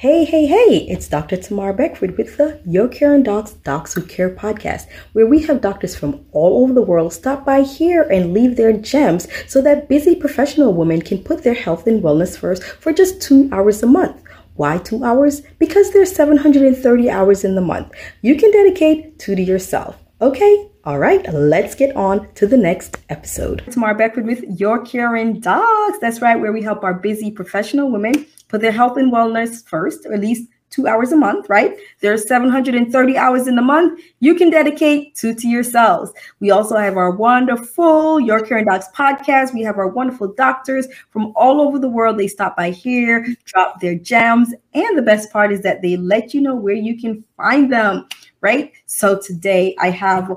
Hey, hey, hey, it's Dr. Tamar Beckford with the Your Caring Docs Docs Who Care podcast, where we have doctors from all over the world stop by here and leave their gems so that busy professional women can put their health and wellness first for just two hours a month. Why two hours? Because there's 730 hours in the month. You can dedicate two to yourself. Okay, all right, let's get on to the next episode. Tamar Beckford with Your Caring Docs. That's right, where we help our busy professional women put their health and wellness first, or at least two hours a month, right? There's 730 hours in the month. You can dedicate two to yourselves. We also have our wonderful Your Caring Docs podcast. We have our wonderful doctors from all over the world. They stop by here, drop their gems. And the best part is that they let you know where you can find them, right? So today I have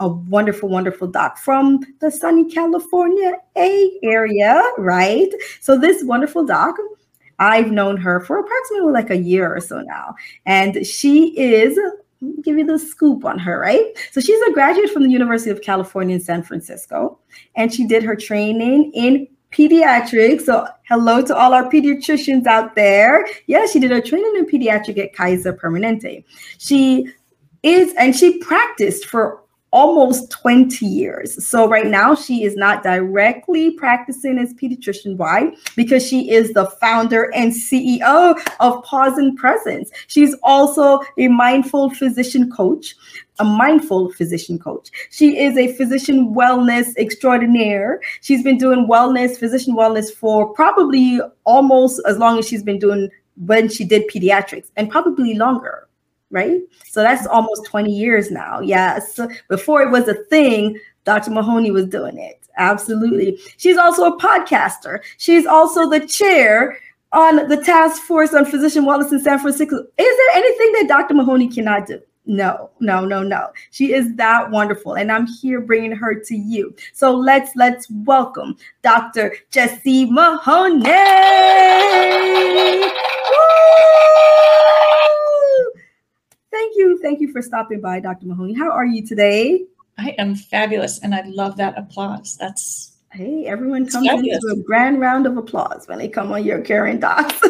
a wonderful, wonderful doc from the sunny California A area, right? So this wonderful doc I've known her for approximately like a year or so now. And she is, give you the scoop on her, right? So she's a graduate from the University of California in San Francisco, and she did her training in pediatrics. So hello to all our pediatricians out there. Yeah, she did her training in pediatric at Kaiser Permanente. She is, and she practiced for almost 20 years. So right now she is not directly practicing as pediatrician. Why? Because she is the founder and CEO of Pause and Presence. She's also a mindful physician coach, a mindful physician coach. She is a physician wellness extraordinaire. She's been doing wellness, physician wellness for probably almost as long as she's been doing when she did pediatrics and probably longer right? So that's mm-hmm. almost 20 years now. Yes. Before it was a thing, Dr. Mahoney was doing it. Absolutely. She's also a podcaster. She's also the chair on the task force on physician wellness in San Francisco. Is there anything that Dr. Mahoney cannot do? No, no, no, no. She is that wonderful, and I'm here bringing her to you. So let's let's welcome Dr. Jessie Mahoney. Thank you. Thank you for stopping by, Dr. Mahoney. How are you today? I am fabulous, and I love that applause. That's Hey, everyone comes fabulous. into a grand round of applause when they come on your Caring Docs.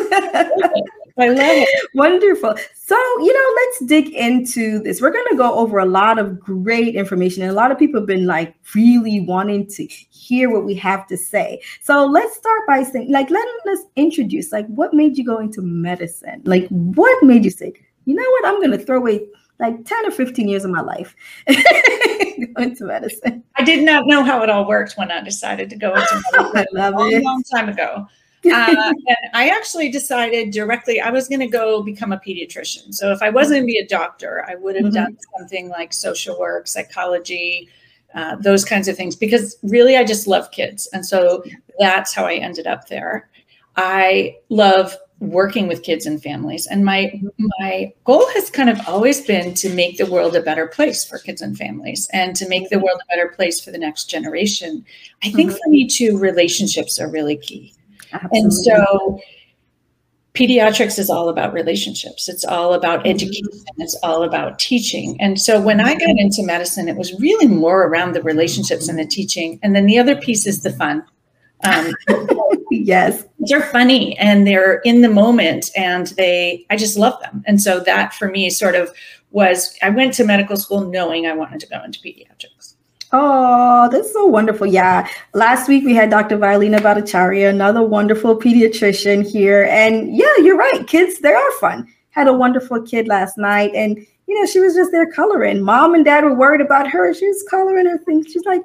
I love it. Wonderful. So, you know, let's dig into this. We're going to go over a lot of great information, and a lot of people have been like really wanting to hear what we have to say. So, let's start by saying, like, let us introduce, like, what made you go into medicine? Like, what made you say, you know what? I'm going to throw away like 10 or 15 years of my life going to medicine. I did not know how it all worked when I decided to go into medicine a long, long time ago. Uh, and I actually decided directly I was going to go become a pediatrician. So if I wasn't going to be a doctor, I would have mm-hmm. done something like social work, psychology, uh, those kinds of things, because really I just love kids. And so that's how I ended up there. I love working with kids and families. And my my goal has kind of always been to make the world a better place for kids and families and to make the world a better place for the next generation. I think mm-hmm. for me too relationships are really key. Absolutely. and so pediatrics is all about relationships. It's all about mm-hmm. education. It's all about teaching. And so when i got into medicine it was really more around the relationships and the teaching. And then the other piece is the fun um, yes. They're funny and they're in the moment and they i just love them. And so that for me sort of was i went to medical school knowing i wanted to go into pediatrics. Oh that's so wonderful. Yeah. Last week we had dr violina bhattacharya another wonderful pediatrician here. And yeah you're right. Kids they are fun. Had a wonderful kid last night and you know, she was just there coloring. Mom and dad were worried about her. She was coloring her things. She's like,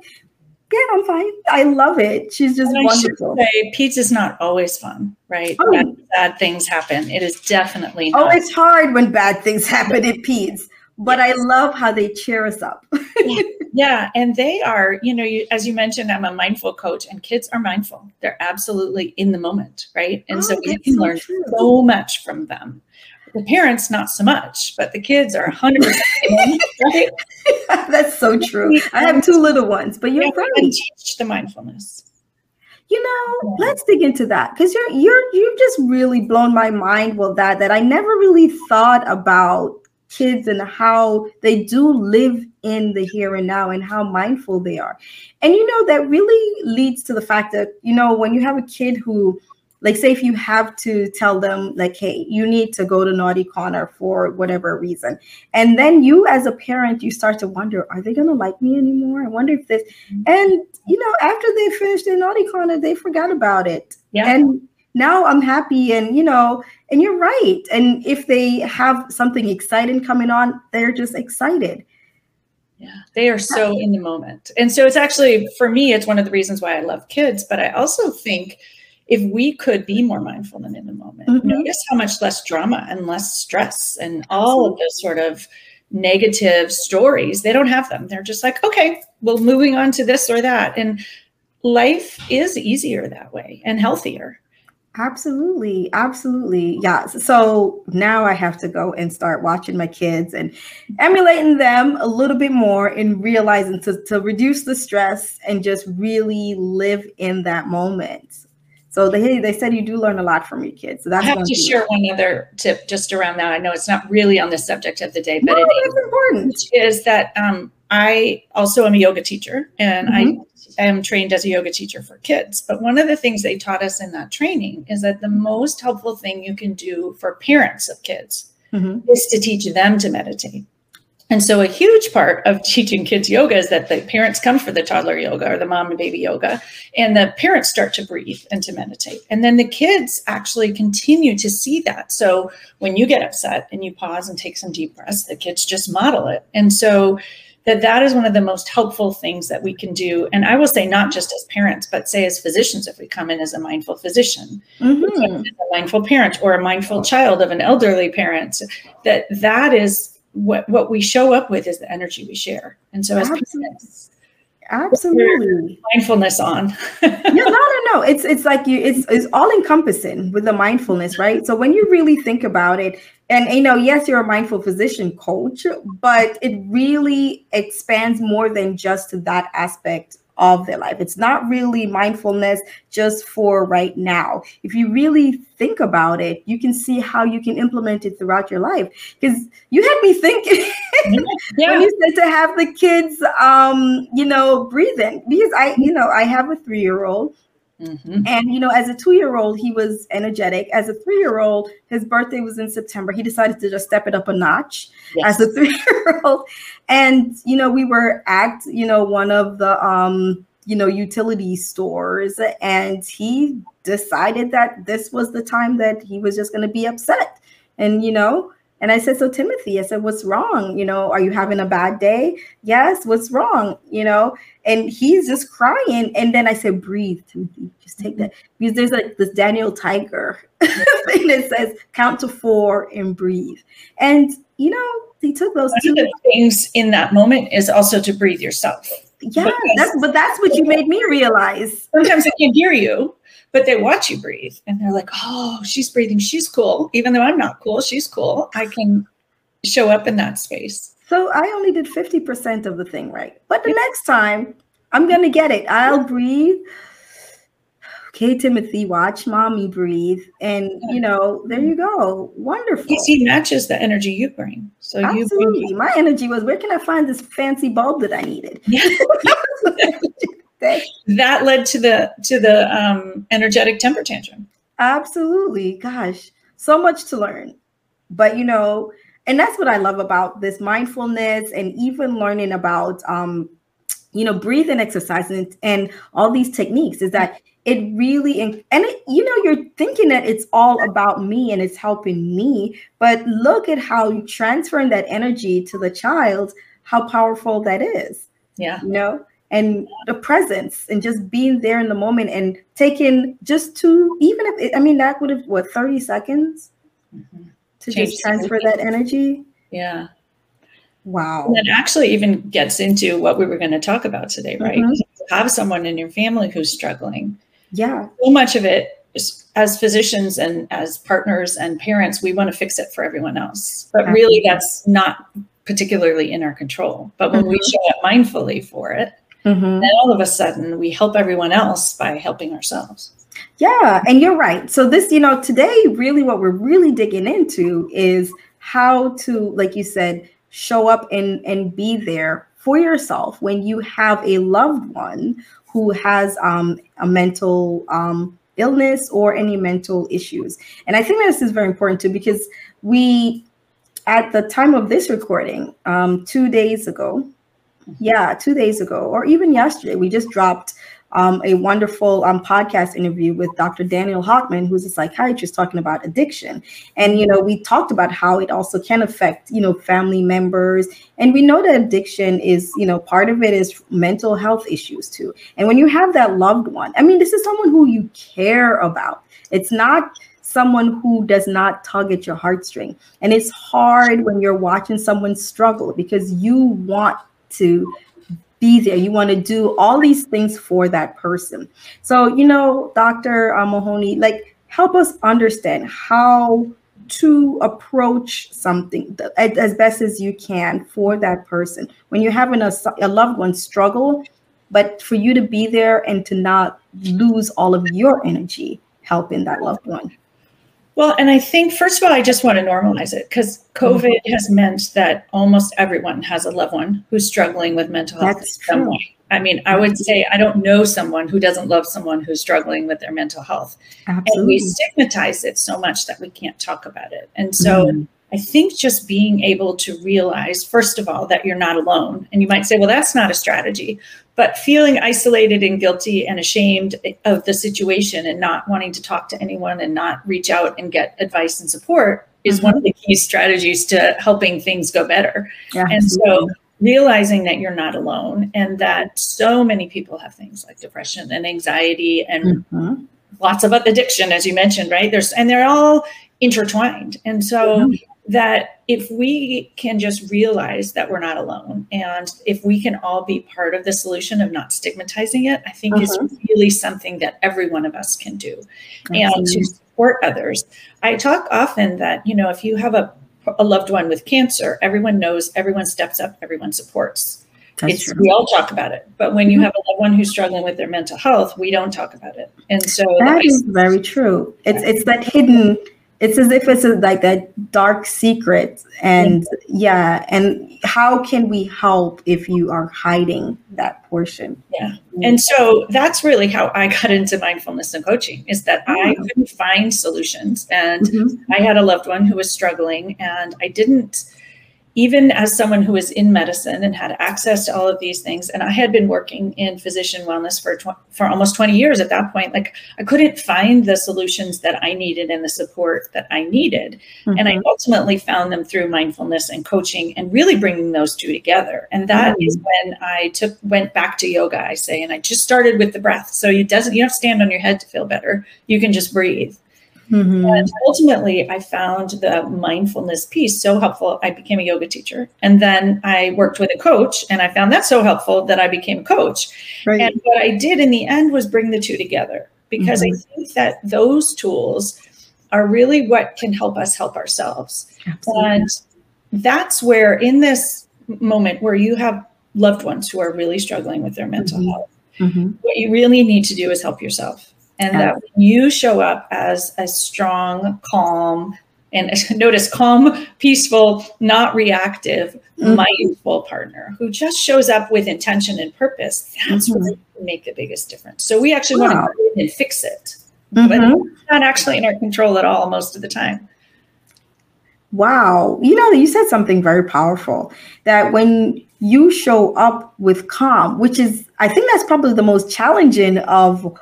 yeah, I'm fine. I love it. She's just and wonderful. Say, pizza's not always fun, right? Oh. Bad, bad, things happen. It is definitely oh, not. Oh, it's hard when bad things happen at peds, but yes. I love how they cheer us up. yeah. yeah, and they are, you know, you, as you mentioned, I'm a mindful coach, and kids are mindful. They're absolutely in the moment, right? And oh, so we can learn true. so much from them. The parents, not so much, but the kids are 100%. right? That's so true. I have two little ones, but you're right. Teach the mindfulness. You know, yeah. let's dig into that because you're you're you've just really blown my mind with that. That I never really thought about kids and how they do live in the here and now and how mindful they are. And you know, that really leads to the fact that, you know, when you have a kid who like say if you have to tell them like hey you need to go to naughty corner for whatever reason and then you as a parent you start to wonder are they going to like me anymore i wonder if this mm-hmm. and you know after they finished their naughty corner they forgot about it yeah. and now i'm happy and you know and you're right and if they have something exciting coming on they're just excited yeah, they are so in the moment. And so it's actually, for me, it's one of the reasons why I love kids. But I also think if we could be more mindful and in the moment, mm-hmm. notice how much less drama and less stress and all of those sort of negative stories, they don't have them. They're just like, okay, well, moving on to this or that. And life is easier that way and healthier. Absolutely. Absolutely. Yeah. So now I have to go and start watching my kids and emulating them a little bit more and realizing to, to reduce the stress and just really live in that moment. So they they said you do learn a lot from your kids. So that's I have to share one other tip just around that. I know it's not really on the subject of the day, but no, it is important. Is that um, I also am a yoga teacher and mm-hmm. I am trained as a yoga teacher for kids. But one of the things they taught us in that training is that the most helpful thing you can do for parents of kids mm-hmm. is to teach them to meditate. And so, a huge part of teaching kids yoga is that the parents come for the toddler yoga or the mom and baby yoga, and the parents start to breathe and to meditate. And then the kids actually continue to see that. So, when you get upset and you pause and take some deep breaths, the kids just model it. And so, that that is one of the most helpful things that we can do and i will say not just as parents but say as physicians if we come in as a mindful physician mm-hmm. a mindful parent or a mindful child of an elderly parent that that is what what we show up with is the energy we share. And so as parents, absolutely mindfulness on. yeah, no, no, no. It's it's like you it's it's all encompassing with the mindfulness, right? So when you really think about it, and you know, yes, you're a mindful physician coach, but it really expands more than just that aspect of their life. It's not really mindfulness just for right now. If you really think about it, you can see how you can implement it throughout your life. Because you had me thinking yeah. when you said to have the kids, um, you know, breathing. Because I, you know, I have a three year old Mm-hmm. And you know, as a two-year-old, he was energetic. As a three-year-old, his birthday was in September. He decided to just step it up a notch yes. as a three-year-old. And you know, we were at you know one of the um you know utility stores, and he decided that this was the time that he was just going to be upset. And you know, and I said, So, Timothy, I said, What's wrong? You know, are you having a bad day? Yes, what's wrong? You know, and he's just crying. And then I said, Breathe, Timothy, just take mm-hmm. that. Because there's like this Daniel Tiger thing that says, Count to four and breathe. And, you know, he took those One two things in that moment is also to breathe yourself. Yeah, that's, but that's what you made me realize. Sometimes I can't hear you but they watch you breathe and they're like, oh, she's breathing. She's cool. Even though I'm not cool, she's cool. I can show up in that space. So I only did 50% of the thing right. But the next time I'm going to get it. I'll breathe. Okay, Timothy, watch mommy breathe. And, you know, there you go. Wonderful. See, matches the energy you bring. So Absolutely. you bring- My energy was where can I find this fancy bulb that I needed? Yeah. that led to the to the um, energetic temper tantrum. Absolutely, gosh, so much to learn. But you know, and that's what I love about this mindfulness and even learning about um, you know, breathing exercise and, and all these techniques is that it really and it, you know you're thinking that it's all about me and it's helping me but look at how you transferring that energy to the child how powerful that is. Yeah. You know and the presence and just being there in the moment and taking just two, even if it, I mean that would have what 30 seconds mm-hmm. to Change just transfer that energy. Yeah. Wow. And that actually even gets into what we were going to talk about today, right? Mm-hmm. Have someone in your family who's struggling. Yeah. So much of it is, as physicians and as partners and parents, we want to fix it for everyone else. But really that's not particularly in our control. But when mm-hmm. we show up mindfully for it, Mm-hmm. And all of a sudden, we help everyone else by helping ourselves. Yeah, and you're right. So, this, you know, today, really what we're really digging into is how to, like you said, show up and, and be there for yourself when you have a loved one who has um, a mental um, illness or any mental issues. And I think this is very important too because we, at the time of this recording, um, two days ago, yeah, two days ago, or even yesterday, we just dropped um, a wonderful um, podcast interview with Dr. Daniel Hochman, who's a psychiatrist, talking about addiction. And you know, we talked about how it also can affect you know family members, and we know that addiction is you know part of it is mental health issues too. And when you have that loved one, I mean, this is someone who you care about. It's not someone who does not tug at your heartstring. And it's hard when you're watching someone struggle because you want to be there. You want to do all these things for that person. So, you know, Dr. Uh, Mahoney, like help us understand how to approach something as best as you can for that person when you're having a, a loved one struggle but for you to be there and to not lose all of your energy helping that loved one well, and I think, first of all, I just want to normalize it because COVID mm-hmm. has meant that almost everyone has a loved one who's struggling with mental health That's true. I mean, I would say I don't know someone who doesn't love someone who's struggling with their mental health. Absolutely. And we stigmatize it so much that we can't talk about it. And so mm-hmm. I think just being able to realize, first of all, that you're not alone. And you might say, well, that's not a strategy. But feeling isolated and guilty and ashamed of the situation and not wanting to talk to anyone and not reach out and get advice and support is mm-hmm. one of the key strategies to helping things go better. Yeah, and so realizing that you're not alone and that so many people have things like depression and anxiety and mm-hmm. lots of addiction as you mentioned right there's and they're all intertwined and so mm-hmm that if we can just realize that we're not alone and if we can all be part of the solution of not stigmatizing it, I think uh-huh. is really something that every one of us can do. Absolutely. And to support others. I talk often that, you know, if you have a, a loved one with cancer, everyone knows, everyone steps up, everyone supports. That's it's, true. we all talk about it, but when you mm-hmm. have a loved one who's struggling with their mental health, we don't talk about it. And so that is very true. It's it's that hidden it's as if it's a, like that dark secret and yeah and how can we help if you are hiding that portion yeah and so that's really how i got into mindfulness and coaching is that i oh. couldn't find solutions and mm-hmm. i had a loved one who was struggling and i didn't even as someone who was in medicine and had access to all of these things and i had been working in physician wellness for tw- for almost 20 years at that point like i couldn't find the solutions that i needed and the support that i needed mm-hmm. and i mm-hmm. ultimately found them through mindfulness and coaching and really bringing those two together and that mm-hmm. is when i took went back to yoga i say and i just started with the breath so you doesn't you don't stand on your head to feel better you can just breathe Mm-hmm. And ultimately, I found the mindfulness piece so helpful. I became a yoga teacher. And then I worked with a coach, and I found that so helpful that I became a coach. Right. And what I did in the end was bring the two together because mm-hmm. I think that those tools are really what can help us help ourselves. Absolutely. And that's where, in this moment where you have loved ones who are really struggling with their mental mm-hmm. health, mm-hmm. what you really need to do is help yourself and that when you show up as a strong, calm, and notice calm, peaceful, not reactive, mm-hmm. mindful partner who just shows up with intention and purpose, that's mm-hmm. what make the biggest difference. So we actually wow. want to go in and fix it, mm-hmm. but it's not actually in our control at all most of the time. Wow. You know, you said something very powerful that when you show up with calm, which is, I think that's probably the most challenging of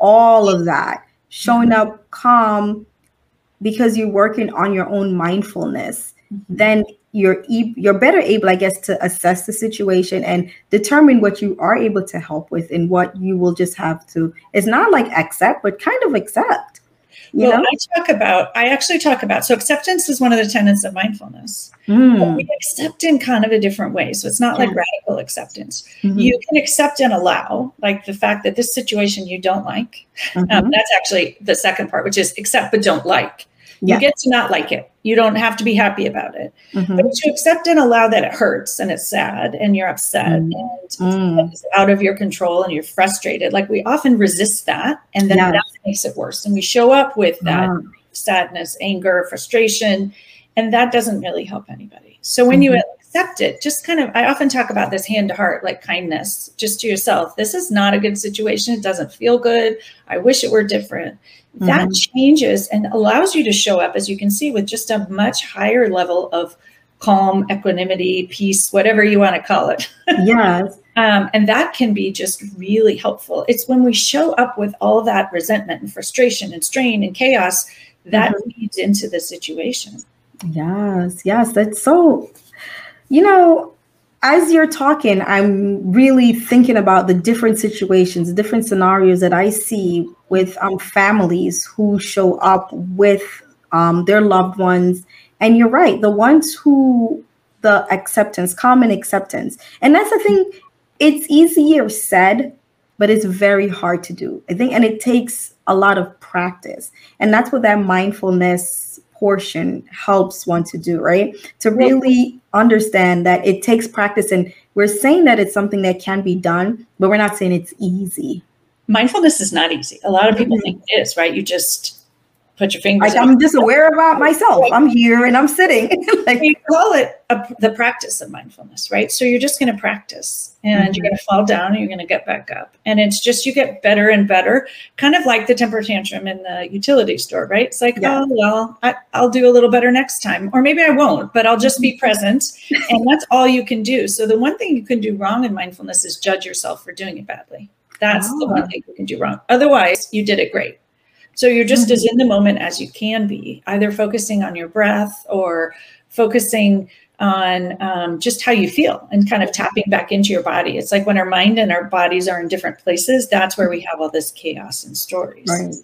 all of that, showing mm-hmm. up calm because you're working on your own mindfulness, mm-hmm. then you're e- you're better able, I guess, to assess the situation and determine what you are able to help with and what you will just have to. It's not like accept, but kind of accept. You well, know? I talk about, I actually talk about, so acceptance is one of the tenets of mindfulness. Mm. we accept in kind of a different way. So it's not yeah. like radical acceptance. Mm-hmm. You can accept and allow, like the fact that this situation you don't like. Um, mm-hmm. Um, that's actually the second part, which is accept but don't like. Yeah. You get to not like it. You don't have to be happy about it. Mm-hmm. But to accept and allow that it hurts and it's sad and you're upset mm-hmm. and mm. it's out of your control and you're frustrated. Like we often resist that and then that makes it worse. And we show up with that sadness, anger, frustration, and that doesn't really help anybody. So when mm-hmm. you accept it. Just kind of, I often talk about this hand to heart, like kindness, just to yourself. This is not a good situation. It doesn't feel good. I wish it were different. Mm-hmm. That changes and allows you to show up, as you can see, with just a much higher level of calm, equanimity, peace, whatever you want to call it. Yes. um, and that can be just really helpful. It's when we show up with all that resentment and frustration and strain and chaos that mm-hmm. leads into the situation. Yes, yes, that's so, you know, as you're talking, I'm really thinking about the different situations, different scenarios that I see with um, families who show up with um, their loved ones. And you're right, the ones who the acceptance, common acceptance. And that's the thing, it's easier said, but it's very hard to do. I think, and it takes a lot of practice. And that's what that mindfulness portion helps one to do, right? To really understand that it takes practice. And we're saying that it's something that can be done, but we're not saying it's easy. Mindfulness is not easy. A lot of people mm-hmm. think it is, right? You just put your fingers. Like I'm just aware about myself. I'm here and I'm sitting. like you call it a, the practice of mindfulness, right? So you're just going to practice, and mm-hmm. you're going to fall down, and you're going to get back up, and it's just you get better and better, kind of like the temper tantrum in the utility store, right? It's like, yeah. oh well, I, I'll do a little better next time, or maybe I won't, but I'll just be mm-hmm. present, and that's all you can do. So the one thing you can do wrong in mindfulness is judge yourself for doing it badly. That's the one thing you can do wrong. Otherwise, you did it great. So you're just mm-hmm. as in the moment as you can be, either focusing on your breath or focusing on um, just how you feel and kind of tapping back into your body. It's like when our mind and our bodies are in different places, that's where we have all this chaos and stories. Right.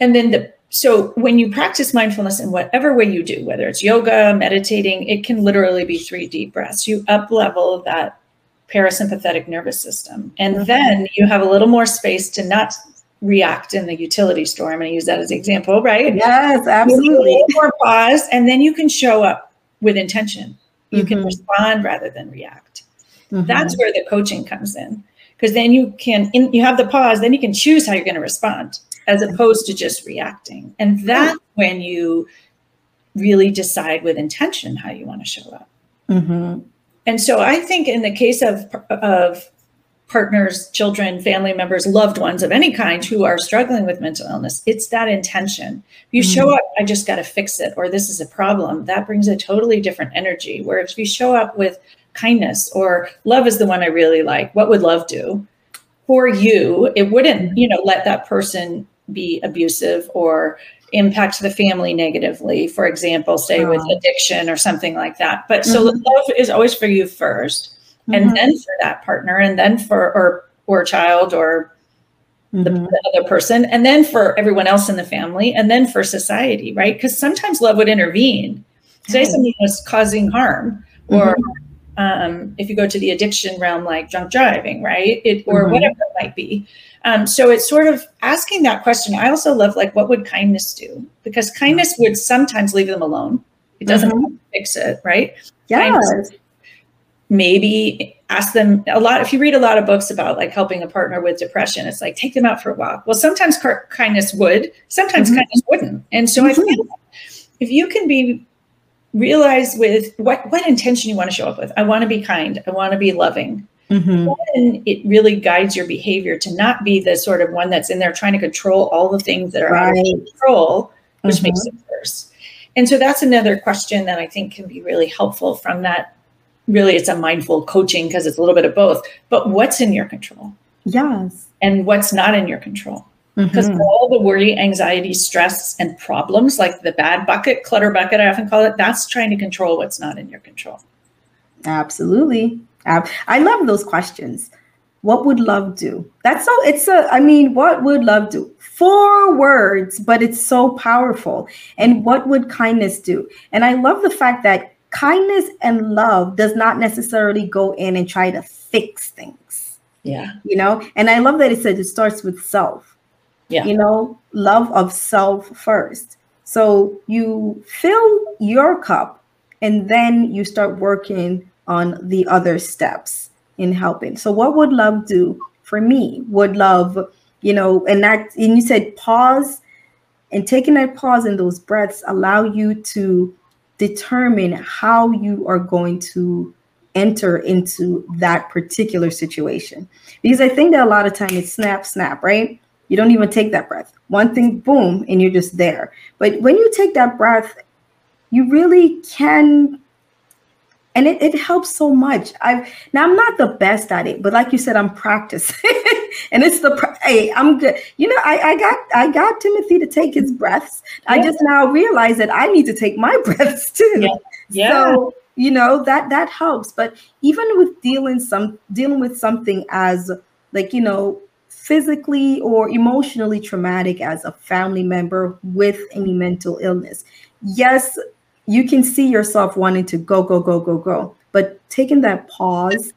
And then the so when you practice mindfulness in whatever way you do, whether it's yoga, meditating, it can literally be three deep breaths. You up level that parasympathetic nervous system. And mm-hmm. then you have a little more space to not react in the utility store. I'm going to use that as an example, right? Yes, absolutely. More pause, and then you can show up with intention. You mm-hmm. can respond rather than react. Mm-hmm. That's where the coaching comes in, because then you can in, you have the pause. Then you can choose how you're going to respond, as opposed to just reacting. And that's when you really decide with intention how you want to show up. Mm-hmm. And so I think in the case of of partners, children, family members, loved ones of any kind who are struggling with mental illness. It's that intention. If you mm-hmm. show up, I just got to fix it, or this is a problem, that brings a totally different energy. Where if you show up with kindness or love is the one I really like, what would love do for you? It wouldn't, you know, let that person be abusive or impact the family negatively, for example, say oh. with addiction or something like that. But so mm-hmm. love is always for you first and mm-hmm. then for that partner and then for or or child or mm-hmm. the, the, other person and then for everyone else in the family and then for society right because sometimes love would intervene say something was causing harm or mm-hmm. um, if you go to the addiction realm like drunk driving right it or mm-hmm. whatever it might be um, so it's sort of asking that question. I also love like what would kindness do? Because kindness would sometimes leave them alone. It doesn't mm-hmm. fix it right? Yeah. maybe ask them a lot if you read a lot of books about like helping a partner with depression it's like take them out for a walk. Well sometimes car- kindness would sometimes mm-hmm. kindness wouldn't. And so mm-hmm. i think if you can be realize with what what intention you want to show up with. I want to be kind. I want to be loving mm-hmm. then it really guides your behavior to not be the sort of one that's in there trying to control all the things that are right. out of control which makes mm-hmm. it worse and so that's another question that i think can be really helpful from that really it's a mindful coaching because it's a little bit of both but what's in your control yes and what's not in your control because mm-hmm. all the worry anxiety stress and problems like the bad bucket clutter bucket i often call it that's trying to control what's not in your control absolutely i love those questions what would love do that's so it's a i mean what would love do four words but it's so powerful and what would kindness do and i love the fact that kindness and love does not necessarily go in and try to fix things. Yeah. You know, and I love that it says it starts with self. Yeah. You know, love of self first. So you fill your cup and then you start working on the other steps in helping. So what would love do for me? Would love, you know, and that and you said pause and taking that pause and those breaths allow you to determine how you are going to enter into that particular situation. Because I think that a lot of time it's snap, snap, right? You don't even take that breath. One thing, boom, and you're just there. But when you take that breath, you really can and it, it helps so much i've now i'm not the best at it but like you said i'm practicing and it's the hey i'm good you know I, I got i got timothy to take his breaths yeah. i just now realize that i need to take my breaths too yeah. yeah. so you know that that helps but even with dealing some dealing with something as like you know physically or emotionally traumatic as a family member with any mental illness yes you can see yourself wanting to go go go go go but taking that pause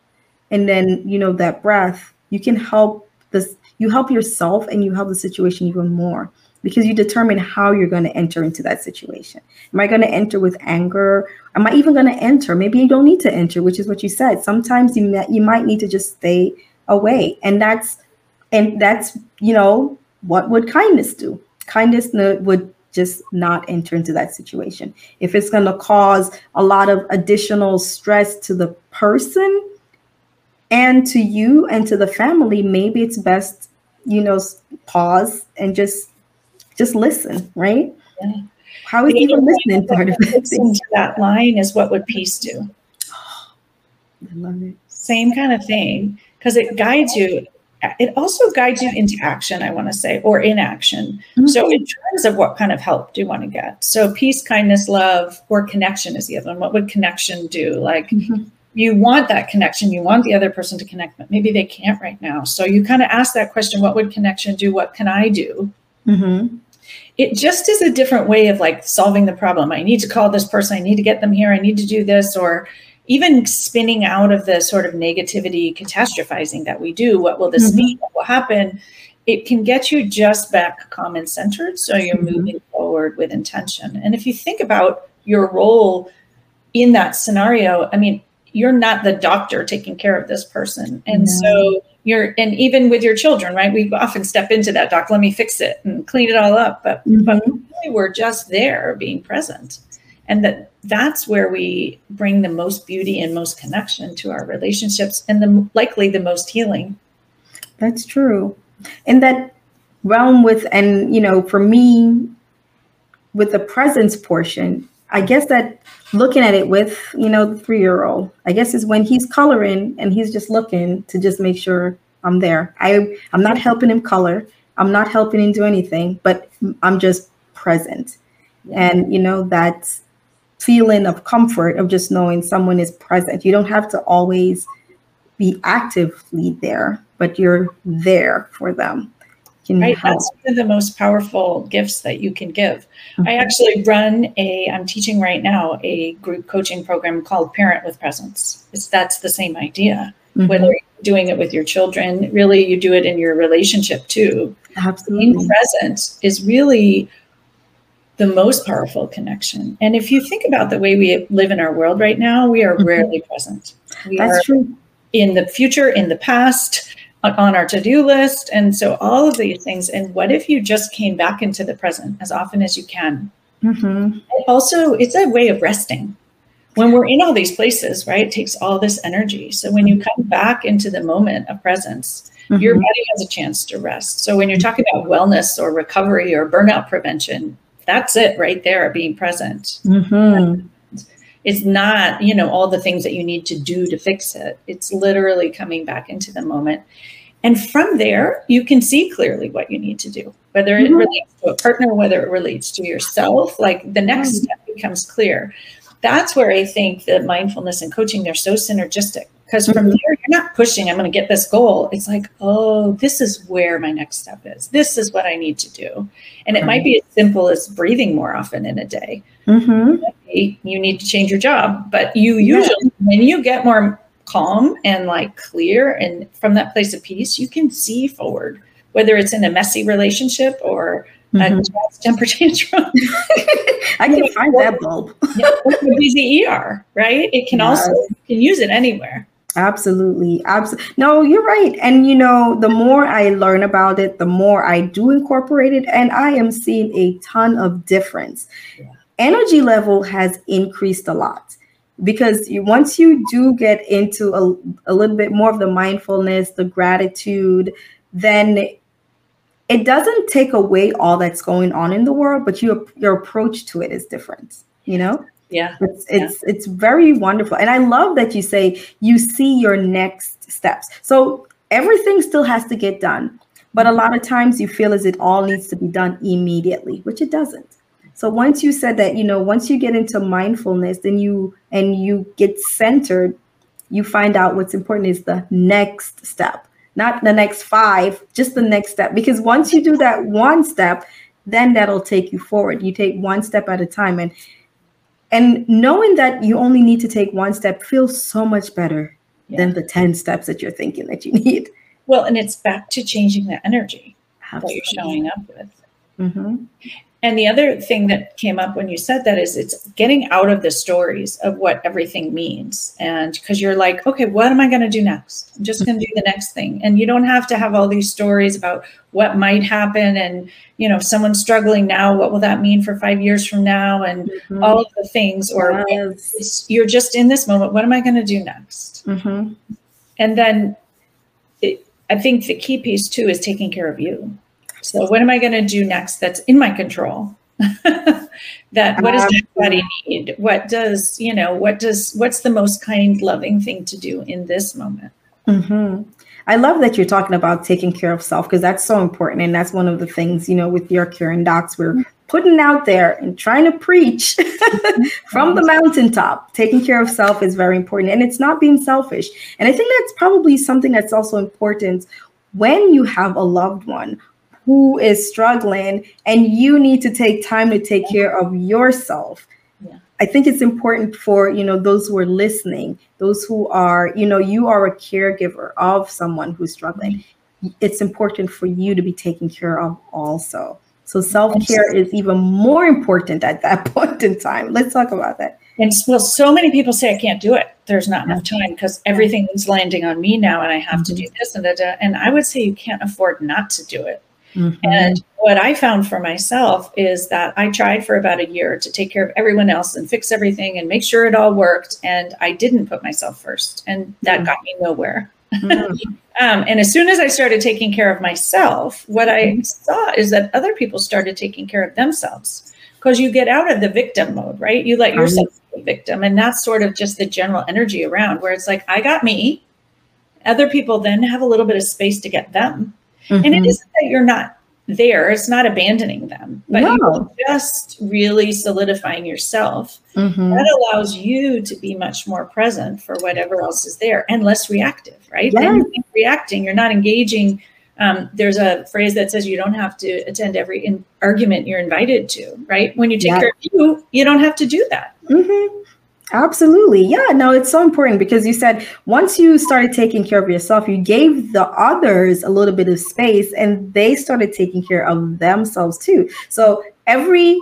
and then you know that breath you can help this you help yourself and you help the situation even more because you determine how you're going to enter into that situation. Am I going to enter with anger? Am I even going to enter? Maybe you don't need to enter, which is what you said. Sometimes you may, you might need to just stay away, and that's and that's you know what would kindness do? Kindness would just not enter into that situation. If it's going to cause a lot of additional stress to the person and to you and to the family, maybe it's best you know pause and just just listen, right? Yeah. How is even listening part of it? That line is what would peace do? I love it. Same kind of thing because it guides you. It also guides you into action, I want to say, or inaction. Mm-hmm. So, in terms of what kind of help do you want to get? So, peace, kindness, love, or connection is the other one. What would connection do? Like, mm-hmm. you want that connection, you want the other person to connect, but maybe they can't right now. So, you kind of ask that question what would connection do? What can I do? Mm-hmm it just is a different way of like solving the problem. I need to call this person, I need to get them here, I need to do this, or even spinning out of the sort of negativity catastrophizing that we do. What will this mm-hmm. mean? What will happen? It can get you just back and centered. So you're mm-hmm. moving forward with intention. And if you think about your role in that scenario, I mean, you're not the doctor taking care of this person. And so you're and even with your children right we often step into that doc let me fix it and clean it all up but, mm-hmm. but really we're just there being present and that that's where we bring the most beauty and most connection to our relationships and the likely the most healing that's true and that realm with and you know for me with the presence portion I guess that looking at it with, you know, the three year old, I guess is when he's coloring and he's just looking to just make sure I'm there. I I'm not helping him color. I'm not helping him do anything, but I'm just present. And you know, that feeling of comfort of just knowing someone is present. You don't have to always be actively there, but you're there for them right help. that's one of the most powerful gifts that you can give mm-hmm. i actually run a i'm teaching right now a group coaching program called parent with presence it's that's the same idea mm-hmm. whether you're doing it with your children really you do it in your relationship too absolutely being present is really the most powerful connection. And if you think about the way we live in our world right now we are mm-hmm. rarely present. We that's are true. in the future in the past on our to-do list. And so all of these things and what if you just came back into the present as often as you can? Mm-hmm. also it's a way of resting. When we're in all these places right it takes all this energy. So when you come back into the moment of presence mm-hmm. your body has a chance to rest. So when you're talking about wellness or recovery or burnout prevention that's it right there being present. Mm-hmm. It's not you know all the things that you need to do to fix it. It's literally coming back into the moment. And from there you can see clearly what you need to do whether it mm-hmm. relates to a partner whether it relates to yourself like the next mm-hmm. step becomes clear. That's where i think the mindfulness and coaching they're so synergistic because from mm-hmm. there you're not pushing i'm going to get this goal it's like oh this is where my next step is this is what i need to do and it might be as simple as breathing more often in a day mm-hmm. you need to change your job but you usually yeah. when you get more calm and like clear and from that place of peace you can see forward whether it's in a messy relationship or mm-hmm. a temper tantrum. I can find that bulb. yeah, busy ER, right? It can yes. also you can use it anywhere. Absolutely. Absolutely. No, you're right. And you know, the more I learn about it, the more I do incorporate it. And I am seeing a ton of difference. Yeah. energy level has increased a lot because once you do get into a, a little bit more of the mindfulness, the gratitude, then it doesn't take away all that's going on in the world, but your your approach to it is different. You know. Yeah. It's it's yeah. it's very wonderful. And I love that you say you see your next steps. So everything still has to get done. But a lot of times you feel as it all needs to be done immediately, which it doesn't. So once you said that, you know, once you get into mindfulness, then you and you get centered, you find out what's important is the next step, not the next five, just the next step. Because once you do that one step, then that'll take you forward. You take one step at a time. And and knowing that you only need to take one step feels so much better yeah. than the 10 steps that you're thinking that you need. Well, and it's back to changing the energy Absolutely. that you're showing up with. Mm-hmm. And the other thing that came up when you said that is it's getting out of the stories of what everything means. And because you're like, okay, what am I going to do next? I'm just going to do the next thing. And you don't have to have all these stories about what might happen. And, you know, if someone's struggling now, what will that mean for five years from now? And mm-hmm. all of the things. Or yes. you're just in this moment. What am I going to do next? Mm-hmm. And then it, I think the key piece too is taking care of you. So what am I going to do next that's in my control? that what does um, my body need? What does, you know, what does what's the most kind, loving thing to do in this moment? Mm-hmm. I love that you're talking about taking care of self because that's so important. And that's one of the things, you know, with your Caring Docs, we're mm-hmm. putting out there and trying to preach mm-hmm. from the mountaintop. Taking care of self is very important. And it's not being selfish. And I think that's probably something that's also important when you have a loved one who is struggling and you need to take time to take care of yourself. Yeah. i think it's important for you know those who are listening those who are you know you are a caregiver of someone who's struggling. Mm-hmm. it's important for you to be taken care of also. So self-care is even more important at that point in time. Let's talk about that. And well so many people say i can't do it. There's not enough time because everything is landing on me now and i have mm-hmm. to do this and that and i would say you can't afford not to do it Mm-hmm. And what I found for myself is that I tried for about a year to take care of everyone else and fix everything and make sure it all worked. And I didn't put myself first. And that mm-hmm. got me nowhere. Mm-hmm. um, and as soon as I started taking care of myself, what I mm-hmm. saw is that other people started taking care of themselves because you get out of the victim mode, right? You let yourself be a victim. And that's sort of just the general energy around where it's like, I got me. Other people then have a little bit of space to get them. Mm-hmm. And it mm-hmm. isn't that you're not there, it's not abandoning them, but no. you're just really solidifying yourself. Mm-hmm. That allows you to be much more present for whatever else is there and less reactive, right? Then you're reacting, you're not engaging. Um, there's a phrase that says you don't have to attend every in- argument you're invited to, right? When you take care of you, you don't have to do that. Mm-hmm. Absolutely. Yeah, no, it's so important because you said once you started taking care of yourself, you gave the others a little bit of space and they started taking care of themselves too. So every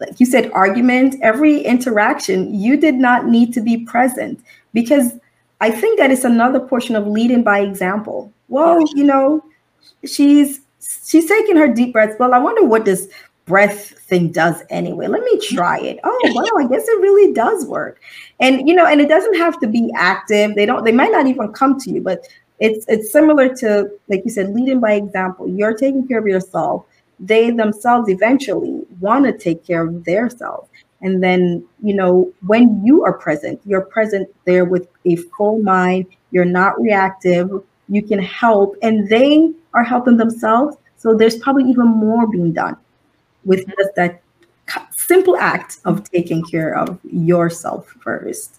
like you said argument, every interaction, you did not need to be present because I think that is another portion of leading by example. Well, you know, she's she's taking her deep breaths. Well, I wonder what this breath thing does anyway. Let me mm-hmm. try it. Oh, wow, I guess it really does work. And you know, and it doesn't have to be active. They don't they might not even come to you, but it's it's similar to like you said leading by example. You're taking care of yourself. They themselves eventually want to take care of their self. And then, you know, when you are present, you're present there with a full mind, you're not reactive, you can help, and they are helping themselves. So there's probably even more being done with just that simple act of taking care of yourself first.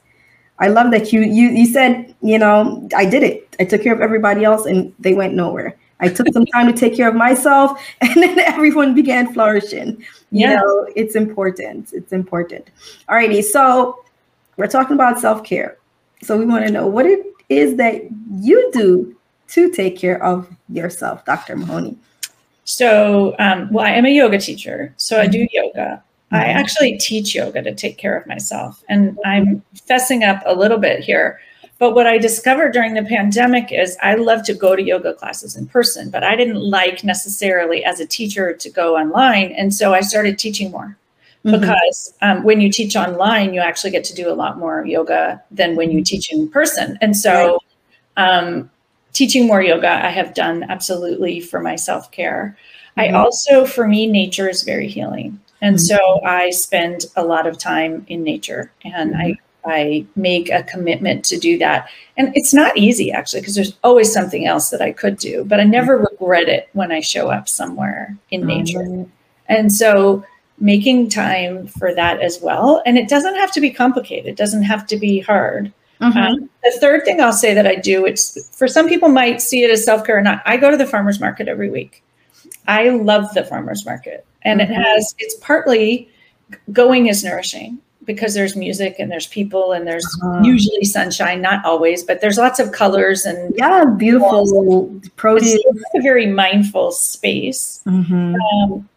I love that you you you said, you know, I did it. I took care of everybody else and they went nowhere. I took some time to take care of myself and then everyone began flourishing. You yeah. know, it's important. It's important. All righty. So we're talking about self-care. So we want to know what it is that you do to take care of yourself, Dr. Mahoney. So, um, well, I am a yoga teacher, so I do mm-hmm. yoga. I mm-hmm. actually teach yoga to take care of myself, and I'm fessing up a little bit here. But what I discovered during the pandemic is I love to go to yoga classes in person, but I didn't like necessarily as a teacher to go online. And so I started teaching more. mm-hmm. because um, when you teach online, you actually get to do a lot more yoga than when you teach in person. And so, um, teaching more yoga, I have done absolutely for my self care. Mm-hmm. I also, for me, nature is very healing. And mm-hmm. so I spend a lot of time in nature and I mm-hmm. I make a commitment to do that. And it's not easy actually, because there's always something else that I could do, but I never regret it when I show up somewhere in nature. Mm-hmm. And so making time for that as well. And it doesn't have to be complicated, it doesn't have to be hard. Mm-hmm. Um, the third thing I'll say that I do, it's for some people might see it as self care or not. I go to the farmer's market every week. I love the farmer's market. And mm-hmm. it has, it's partly going is nourishing because there's music and there's people and there's uh-huh. usually sunshine, not always, but there's lots of colors and yeah, beautiful produce. It's a very mindful space. Mm-hmm. Um,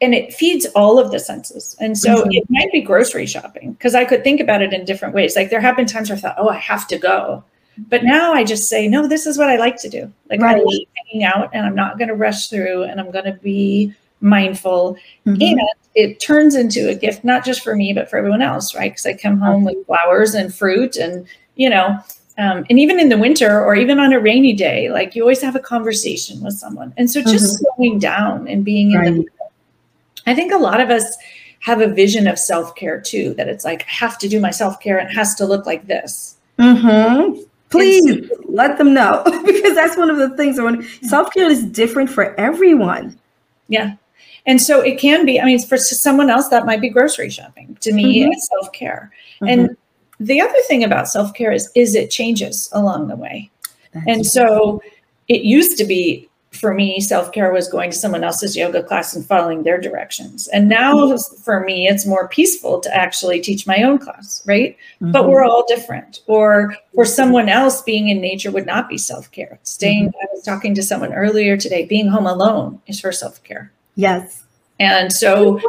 and it feeds all of the senses. And so mm-hmm. it might be grocery shopping because I could think about it in different ways. Like there have been times where I thought, oh, I have to go. But now I just say, no, this is what I like to do. Like right. I like hanging out and I'm not going to rush through and I'm going to be mindful. Mm-hmm. And it turns into a gift, not just for me, but for everyone else, right? Because I come home with flowers and fruit and, you know, um, and even in the winter or even on a rainy day, like you always have a conversation with someone. And so just mm-hmm. slowing down and being right. in the, I think a lot of us have a vision of self care too, that it's like, I have to do my self care and it has to look like this. Mm-hmm. Please let them know because that's one of the things when self care is different for everyone. Yeah. And so it can be, I mean, for someone else, that might be grocery shopping. To me, mm-hmm. it's self care. Mm-hmm. And the other thing about self care is, is it changes along the way. That's and so it used to be for me, self care was going to someone else's yoga class and following their directions. And now mm-hmm. for me, it's more peaceful to actually teach my own class, right? Mm-hmm. But we're all different. Or for someone else, being in nature would not be self care. Staying, mm-hmm. I was talking to someone earlier today, being home alone is for self care. Yes. And so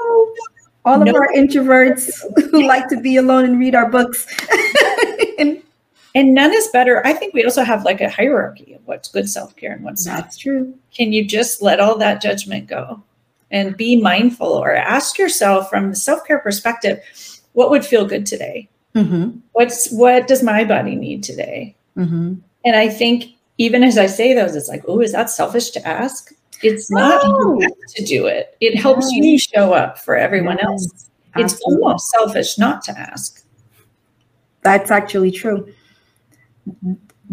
all of no, our introverts who like to be alone and read our books. and, and none is better. I think we also have like a hierarchy of what's good self care and what's That's not. That's true. Can you just let all that judgment go and be mindful or ask yourself from the self care perspective, what would feel good today? Mm-hmm. What's what does my body need today? Mm-hmm. And I think even as I say those, it's like, oh, is that selfish to ask? It's not oh. to do it. It helps yes. you show up for everyone yes. else. It's almost selfish not to ask. That's actually true.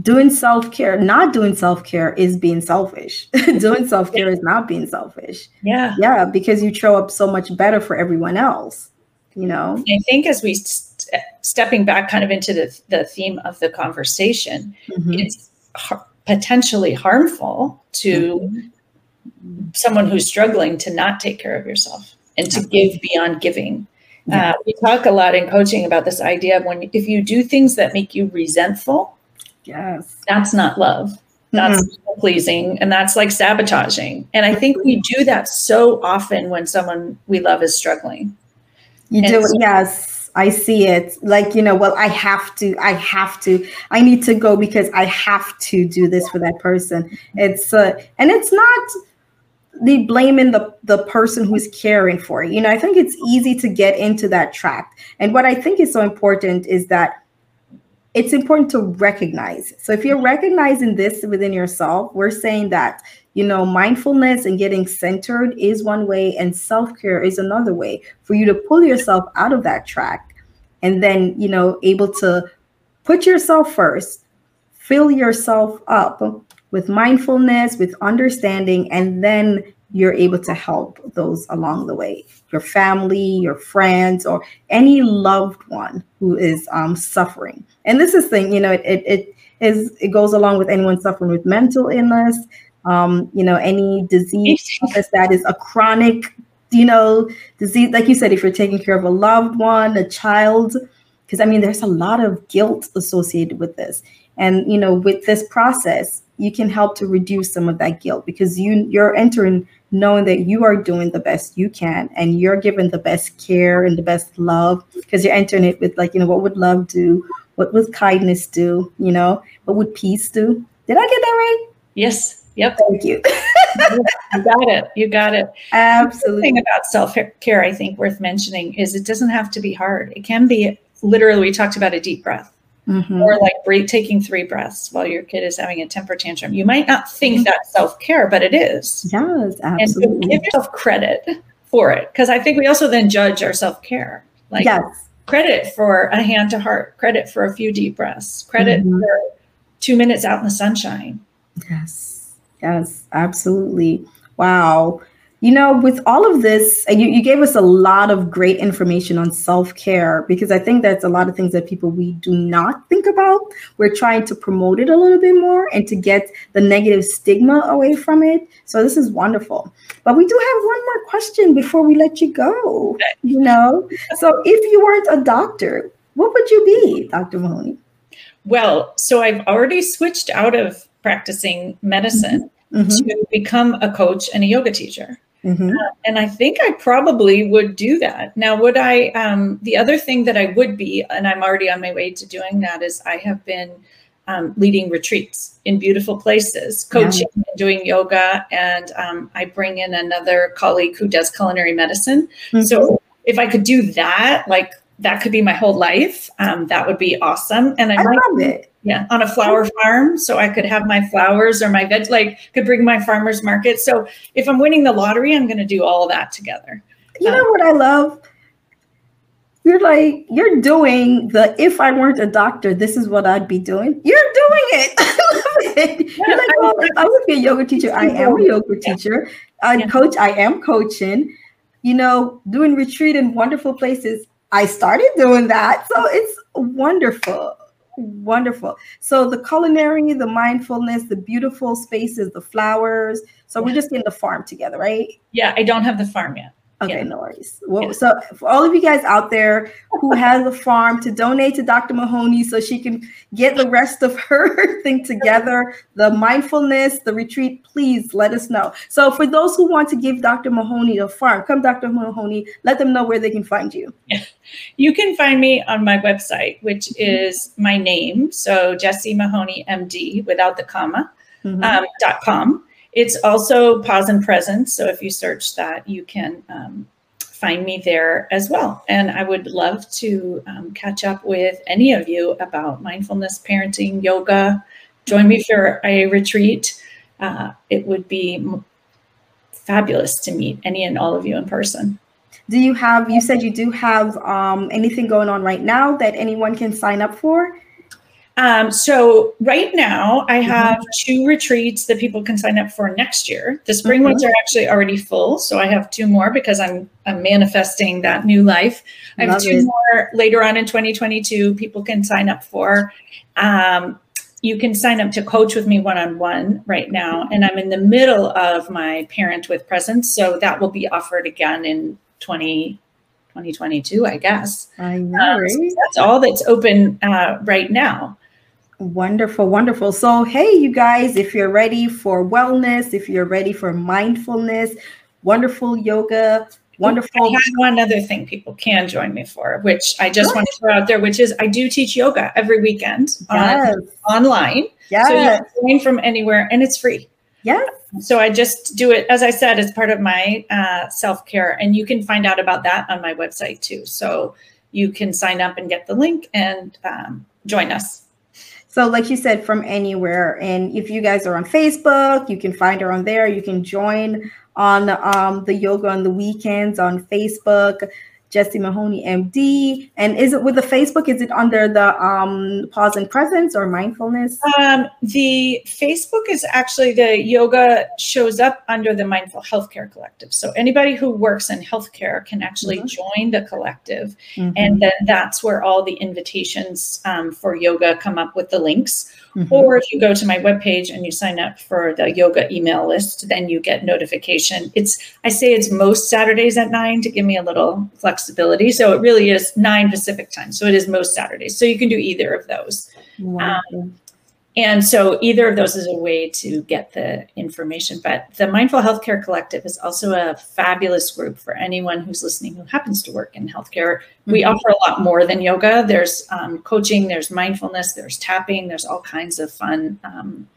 Doing self care, not doing self care is being selfish. doing self care is not being selfish. Yeah. Yeah, because you show up so much better for everyone else, you know? I think as we st- stepping back kind of into the, the theme of the conversation, mm-hmm. it's har- potentially harmful to mm-hmm someone who's struggling to not take care of yourself and to give beyond giving. Yeah. Uh, we talk a lot in coaching about this idea of when if you do things that make you resentful, yes, that's not love. That's mm-hmm. pleasing and that's like sabotaging. And I think we do that so often when someone we love is struggling. You and do, so- yes. I see it. Like, you know, well, I have to, I have to, I need to go because I have to do this for that person. It's, uh, and it's not, the blaming the the person who's caring for it. You know, I think it's easy to get into that trap. And what I think is so important is that it's important to recognize. So if you're recognizing this within yourself, we're saying that you know mindfulness and getting centered is one way and self-care is another way for you to pull yourself out of that track and then you know able to put yourself first fill yourself up with mindfulness, with understanding, and then you're able to help those along the way your family, your friends, or any loved one who is um, suffering. And this is thing, you know, it, it, it is it goes along with anyone suffering with mental illness, um, you know, any disease that is a chronic, you know, disease. Like you said, if you're taking care of a loved one, a child, because I mean, there's a lot of guilt associated with this. And you know, with this process, you can help to reduce some of that guilt because you you're entering knowing that you are doing the best you can and you're giving the best care and the best love because you're entering it with like you know what would love do what would kindness do you know what would peace do did i get that right yes yep thank you you got it. You got it. Absolutely. The thing about self care, I think, worth mentioning is it doesn't have to be hard. It can be literally. We talked about a deep breath. Mm-hmm. Or like breathe, taking three breaths while your kid is having a temper tantrum. You might not think mm-hmm. that's self care, but it is. Yes, absolutely. And so give yourself credit for it, because I think we also then judge our self care. Like yes. credit for a hand to heart, credit for a few deep breaths, credit mm-hmm. for two minutes out in the sunshine. Yes, yes, absolutely. Wow. You know, with all of this, you, you gave us a lot of great information on self care because I think that's a lot of things that people we do not think about. We're trying to promote it a little bit more and to get the negative stigma away from it. So this is wonderful. But we do have one more question before we let you go. You know, so if you weren't a doctor, what would you be, Dr. Mahoney? Well, so I've already switched out of practicing medicine mm-hmm. to become a coach and a yoga teacher. Mm-hmm. Uh, and I think I probably would do that. Now, would I? Um, the other thing that I would be, and I'm already on my way to doing that, is I have been um, leading retreats in beautiful places, coaching yeah. and doing yoga. And um, I bring in another colleague who does culinary medicine. Mm-hmm. So if I could do that, like that could be my whole life, um, that would be awesome. And I, I might, love it yeah. On a flower farm so i could have my flowers or my veg like could bring my farmers market. So if i'm winning the lottery i'm going to do all that together. You um, know what i love? You're like you're doing the if i weren't a doctor this is what i'd be doing. You're doing it, it. you're like well if i would be a yoga teacher. I am a yoga teacher. I yeah. coach i am coaching. You know doing retreat in wonderful places. I started doing that so it's wonderful Wonderful. So the culinary, the mindfulness, the beautiful spaces, the flowers. So we're just in the farm together, right? Yeah, I don't have the farm yet. Okay, yeah. no worries. Well, yeah. so for all of you guys out there who has a farm to donate to Dr. Mahoney so she can get the rest of her thing together, the mindfulness, the retreat, please let us know. So for those who want to give Dr. Mahoney a farm, come Dr. Mahoney, let them know where they can find you. Yeah. You can find me on my website, which mm-hmm. is my name. So Jessie Mahoney MD without the comma, mm-hmm. um, dot com. It's also Pause and Presence. So if you search that, you can um, find me there as well. And I would love to um, catch up with any of you about mindfulness, parenting, yoga. Join me for a retreat. Uh, it would be fabulous to meet any and all of you in person. Do you have, you said you do have um, anything going on right now that anyone can sign up for? Um, so right now I mm-hmm. have two retreats that people can sign up for next year. The spring mm-hmm. ones are actually already full, so I have two more because I'm I'm manifesting that new life. I have Love two it. more later on in 2022. People can sign up for. Um, you can sign up to coach with me one on one right now, and I'm in the middle of my parent with presence, so that will be offered again in 20. 2022, I guess. I know. Um, so that's all that's open uh, right now. Wonderful, wonderful. So, hey, you guys, if you're ready for wellness, if you're ready for mindfulness, wonderful yoga, wonderful. I have one other thing people can join me for, which I just want to throw out there, which is I do teach yoga every weekend yes. on, online. Yes. So you can join from anywhere and it's free. Yeah. So I just do it, as I said, as part of my uh, self care. And you can find out about that on my website too. So you can sign up and get the link and um, join us. So, like you said, from anywhere. And if you guys are on Facebook, you can find her on there. You can join on um, the yoga on the weekends on Facebook. Jessie Mahoney MD. And is it with the Facebook? Is it under the um, pause and presence or mindfulness? Um, the Facebook is actually the yoga shows up under the Mindful Healthcare Collective. So anybody who works in healthcare can actually mm-hmm. join the collective. Mm-hmm. And then that's where all the invitations um, for yoga come up with the links. Mm-hmm. Or if you go to my webpage and you sign up for the yoga email list, then you get notification. It's I say it's most Saturdays at nine to give me a little flexibility. So it really is nine Pacific time. So it is most Saturdays. So you can do either of those. Wow. Um, and so either of those is a way to get the information. But the Mindful Healthcare Collective is also a fabulous group for anyone who's listening who happens to work in healthcare. Mm-hmm. We offer a lot more than yoga. There's um, coaching, there's mindfulness, there's tapping, there's all kinds of fun um,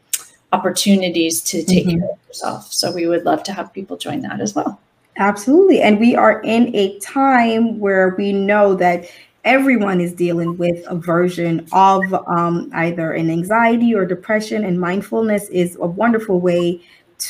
opportunities to take mm-hmm. care of yourself. So we would love to have people join that as well. Absolutely. And we are in a time where we know that everyone is dealing with a version of um, either an anxiety or depression, and mindfulness is a wonderful way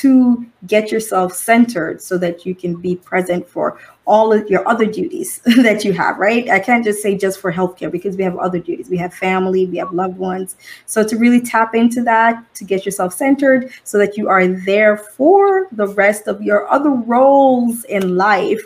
to get yourself centered so that you can be present for all of your other duties that you have, right? I can't just say just for healthcare because we have other duties. We have family, we have loved ones. So to really tap into that, to get yourself centered so that you are there for the rest of your other roles in life.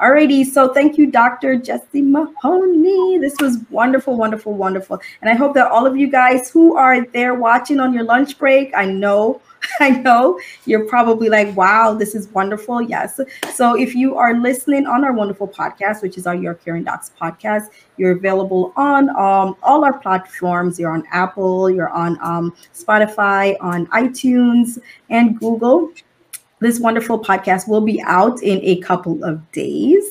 Alrighty, so thank you, Dr. Jessie Mahoney. This was wonderful, wonderful, wonderful. And I hope that all of you guys who are there watching on your lunch break, I know I know you're probably like, wow, this is wonderful. Yes. So if you are listening on our wonderful podcast, which is our Your Caring Docs podcast, you're available on um, all our platforms. You're on Apple, you're on um, Spotify, on iTunes, and Google. This wonderful podcast will be out in a couple of days.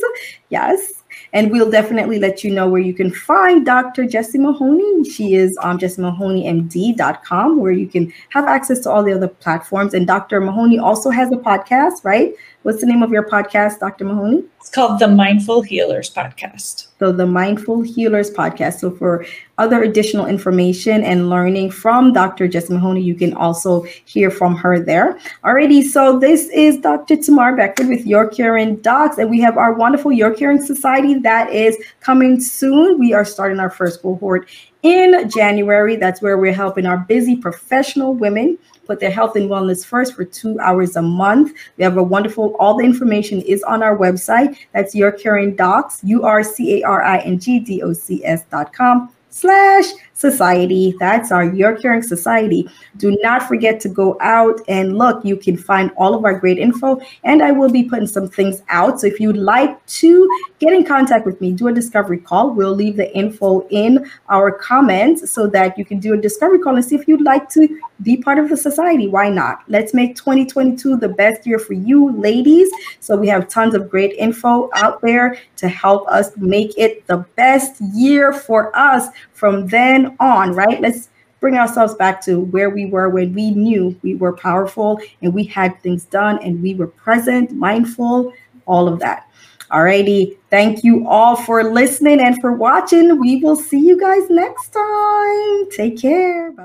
Yes. And we'll definitely let you know where you can find Dr. Jessie Mahoney. She is um, on jessiemahoneymd.com, where you can have access to all the other platforms. And Dr. Mahoney also has a podcast, right? What's the name of your podcast, Dr. Mahoney? It's called the Mindful Healers Podcast. So, the Mindful Healers Podcast. So, for other additional information and learning from Dr. Jess Mahoney, you can also hear from her there. Alrighty, so this is Dr. Tamar Beckford with Your Caring Docs, and we have our wonderful Your Caring Society that is coming soon. We are starting our first cohort in January. That's where we're helping our busy professional women put their health and wellness first for two hours a month. We have a wonderful, all the information is on our website. That's Your Caring Docs, U R C A R I N G D O C S dot com slash society. That's our Your Caring Society. Do not forget to go out and look. You can find all of our great info, and I will be putting some things out. So if you'd like to get in contact with me, do a discovery call. We'll leave the info in our comments so that you can do a discovery call and see if you'd like to be part of the society. Why not? Let's make 2022 the best year for you, ladies. So we have tons of great info out there to help us make it the best year for us from then on, right? Let's bring ourselves back to where we were when we knew we were powerful and we had things done and we were present, mindful, all of that. Alrighty. Thank you all for listening and for watching. We will see you guys next time. Take care. Bye.